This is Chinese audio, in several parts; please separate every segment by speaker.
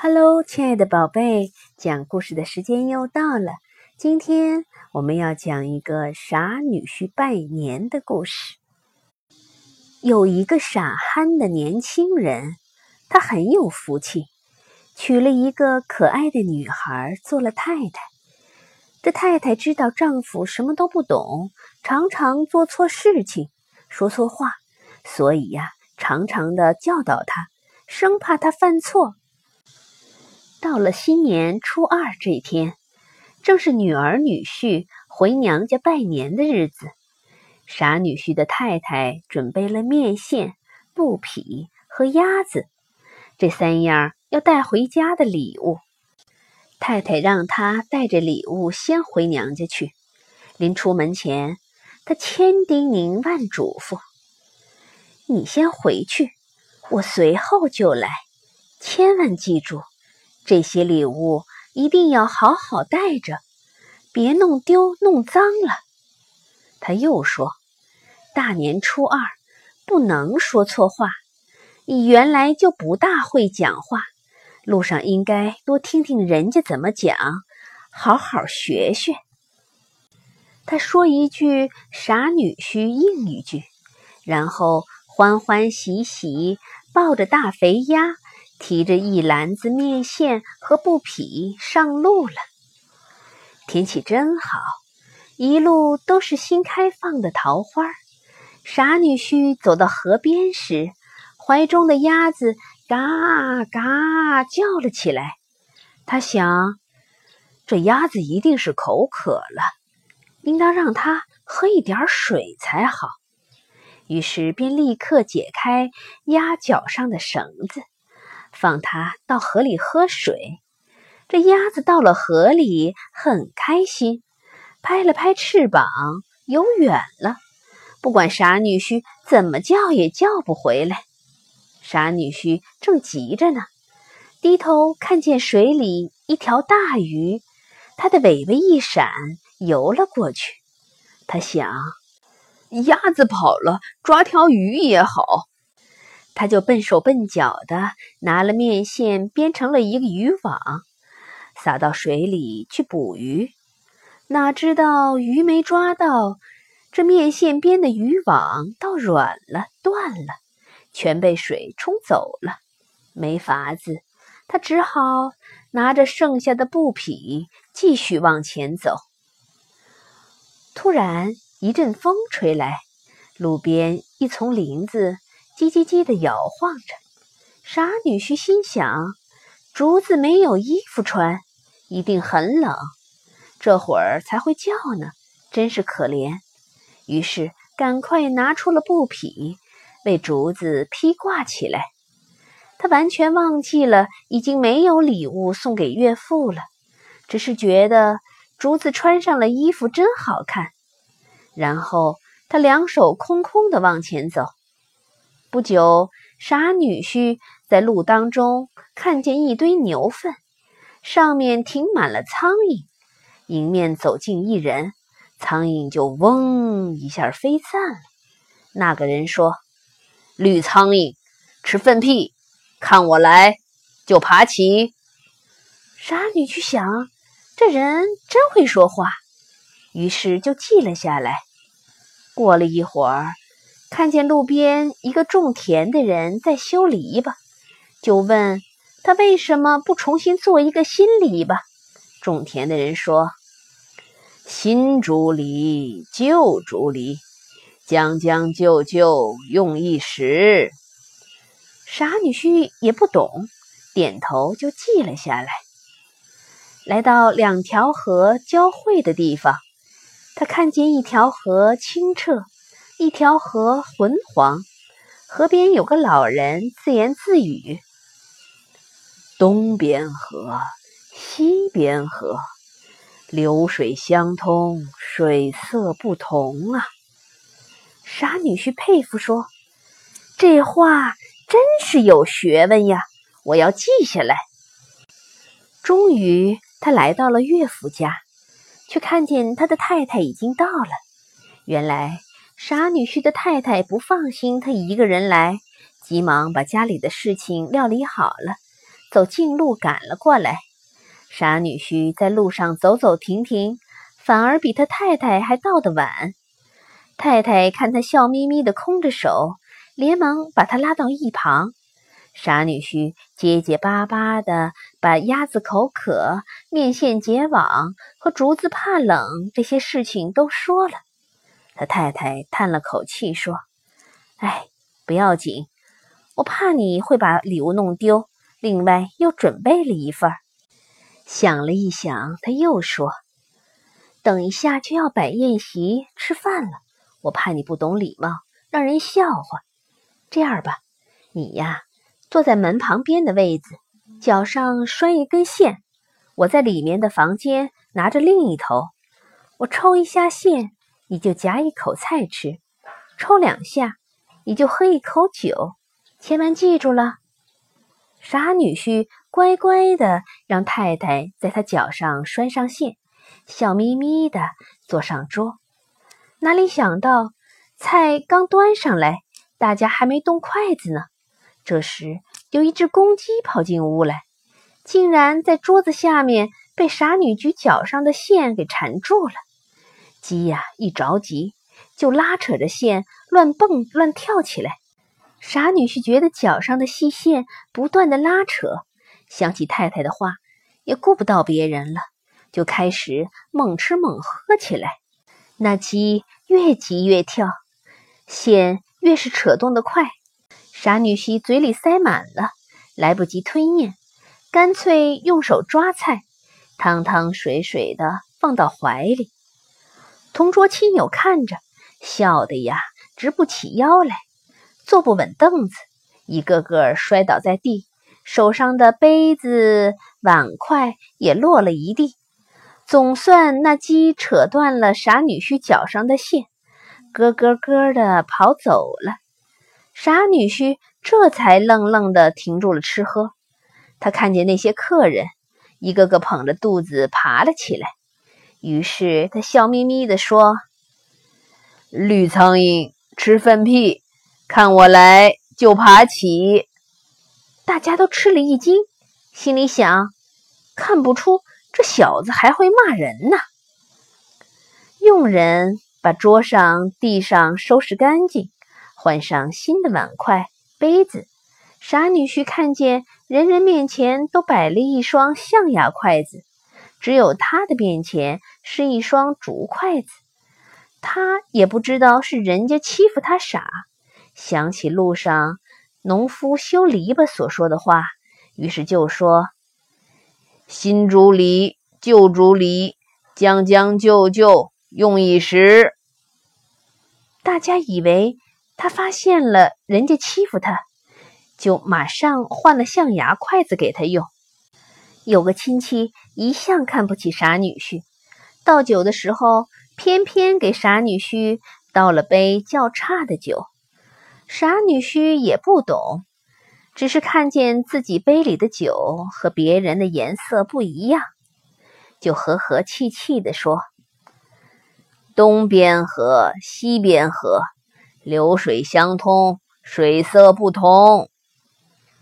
Speaker 1: Hello，亲爱的宝贝，讲故事的时间又到了。今天我们要讲一个傻女婿拜年的故事。有一个傻憨的年轻人，他很有福气，娶了一个可爱的女孩做了太太。这太太知道丈夫什么都不懂，常常做错事情，说错话，所以呀，常常的教导他，生怕他犯错。到了新年初二这天，正是女儿女婿回娘家拜年的日子。傻女婿的太太准备了面线、布匹和鸭子，这三样要带回家的礼物。太太让他带着礼物先回娘家去。临出门前，他千叮咛万嘱咐：“你先回去，我随后就来，千万记住。”这些礼物一定要好好带着，别弄丢、弄脏了。他又说：“大年初二不能说错话，你原来就不大会讲话，路上应该多听听人家怎么讲，好好学学。”他说一句，傻女婿应一句，然后欢欢喜喜抱着大肥鸭。提着一篮子面线和布匹上路了。天气真好，一路都是新开放的桃花。傻女婿走到河边时，怀中的鸭子嘎嘎叫了起来。他想，这鸭子一定是口渴了，应当让它喝一点水才好。于是便立刻解开鸭脚上的绳子。放它到河里喝水，这鸭子到了河里很开心，拍了拍翅膀游远了。不管傻女婿怎么叫也叫不回来。傻女婿正急着呢，低头看见水里一条大鱼，它的尾巴一闪游了过去。他想，鸭子跑了，抓条鱼也好。他就笨手笨脚的拿了面线，编成了一个渔网，撒到水里去捕鱼。哪知道鱼没抓到，这面线编的渔网倒软了，断了，全被水冲走了。没法子，他只好拿着剩下的布匹继续往前走。突然一阵风吹来，路边一丛林子。叽叽叽的摇晃着，傻女婿心想：竹子没有衣服穿，一定很冷，这会儿才会叫呢，真是可怜。于是赶快拿出了布匹，为竹子披挂起来。他完全忘记了已经没有礼物送给岳父了，只是觉得竹子穿上了衣服真好看。然后他两手空空的往前走。不久，傻女婿在路当中看见一堆牛粪，上面停满了苍蝇。迎面走近一人，苍蝇就嗡一下飞散了。那个人说：“绿苍蝇吃粪屁，看我来就爬起。”傻女婿想，这人真会说话，于是就记了下来。过了一会儿。看见路边一个种田的人在修篱笆，就问他为什么不重新做一个新篱笆。种田的人说：“新竹篱，旧竹篱，将将就就用一时。”傻女婿也不懂，点头就记了下来。来到两条河交汇的地方，他看见一条河清澈。一条河浑黄，河边有个老人自言自语：“东边河，西边河，流水相通，水色不同啊。”傻女婿佩服说：“这话真是有学问呀，我要记下来。”终于，他来到了岳父家，却看见他的太太已经到了。原来。傻女婿的太太不放心他一个人来，急忙把家里的事情料理好了，走近路赶了过来。傻女婿在路上走走停停，反而比他太太还到得晚。太太看他笑眯眯的空着手，连忙把他拉到一旁。傻女婿结结巴巴的把鸭子口渴、面线结网和竹子怕冷这些事情都说了。他太太叹了口气说：“哎，不要紧，我怕你会把礼物弄丢，另外又准备了一份。”想了一想，他又说：“等一下就要摆宴席吃饭了，我怕你不懂礼貌，让人笑话。这样吧，你呀。”坐在门旁边的位子，脚上拴一根线。我在里面的房间拿着另一头。我抽一下线，你就夹一口菜吃；抽两下，你就喝一口酒。千万记住了。傻女婿乖乖的让太太在他脚上拴上线，笑眯眯的坐上桌。哪里想到，菜刚端上来，大家还没动筷子呢。这时，有一只公鸡跑进屋来，竟然在桌子下面被傻女婿脚上的线给缠住了。鸡呀，一着急就拉扯着线乱蹦乱跳起来。傻女婿觉得脚上的细线不断的拉扯，想起太太的话，也顾不到别人了，就开始猛吃猛喝起来。那鸡越急越跳，线越是扯动的快。傻女婿嘴里塞满了，来不及吞咽，干脆用手抓菜，汤汤水水的放到怀里。同桌亲友看着，笑得呀直不起腰来，坐不稳凳子，一个个摔倒在地，手上的杯子碗筷也落了一地。总算那鸡扯断了傻女婿脚上的线，咯咯咯的跑走了。傻女婿这才愣愣地停住了吃喝。他看见那些客人一个个捧着肚子爬了起来，于是他笑眯眯地说：“绿苍蝇吃粪屁，看我来就爬起。”大家都吃了一惊，心里想：看不出这小子还会骂人呢。佣人把桌上、地上收拾干净。换上新的碗筷、杯子，傻女婿看见人人面前都摆了一双象牙筷子，只有他的面前是一双竹筷子。他也不知道是人家欺负他傻，想起路上农夫修篱笆所说的话，于是就说：“新竹篱，旧竹篱，将将就就用一时。”大家以为。他发现了人家欺负他，就马上换了象牙筷子给他用。有个亲戚一向看不起傻女婿，倒酒的时候偏偏给傻女婿倒了杯较差的酒。傻女婿也不懂，只是看见自己杯里的酒和别人的颜色不一样，就和和气气地说：“东边河，西边河。”流水相通，水色不同。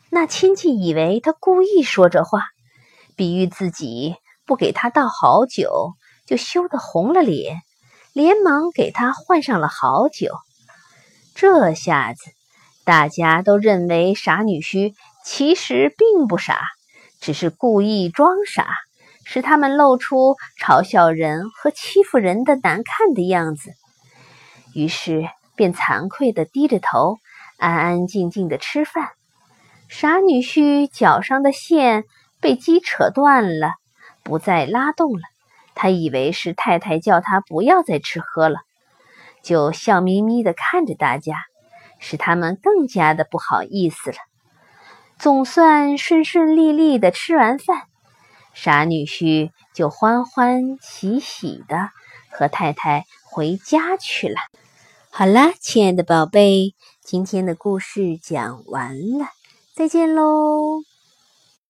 Speaker 1: 那亲戚以为他故意说这话，比喻自己不给他倒好酒，就羞得红了脸，连忙给他换上了好酒。这下子，大家都认为傻女婿其实并不傻，只是故意装傻，使他们露出嘲笑人和欺负人的难看的样子。于是。便惭愧地低着头，安安静静地吃饭。傻女婿脚上的线被鸡扯断了，不再拉动了。他以为是太太叫他不要再吃喝了，就笑眯眯地看着大家，使他们更加的不好意思了。总算顺顺利利地吃完饭，傻女婿就欢欢喜喜地和太太回家去了。好了，亲爱的宝贝，今天的故事讲完了，再见喽。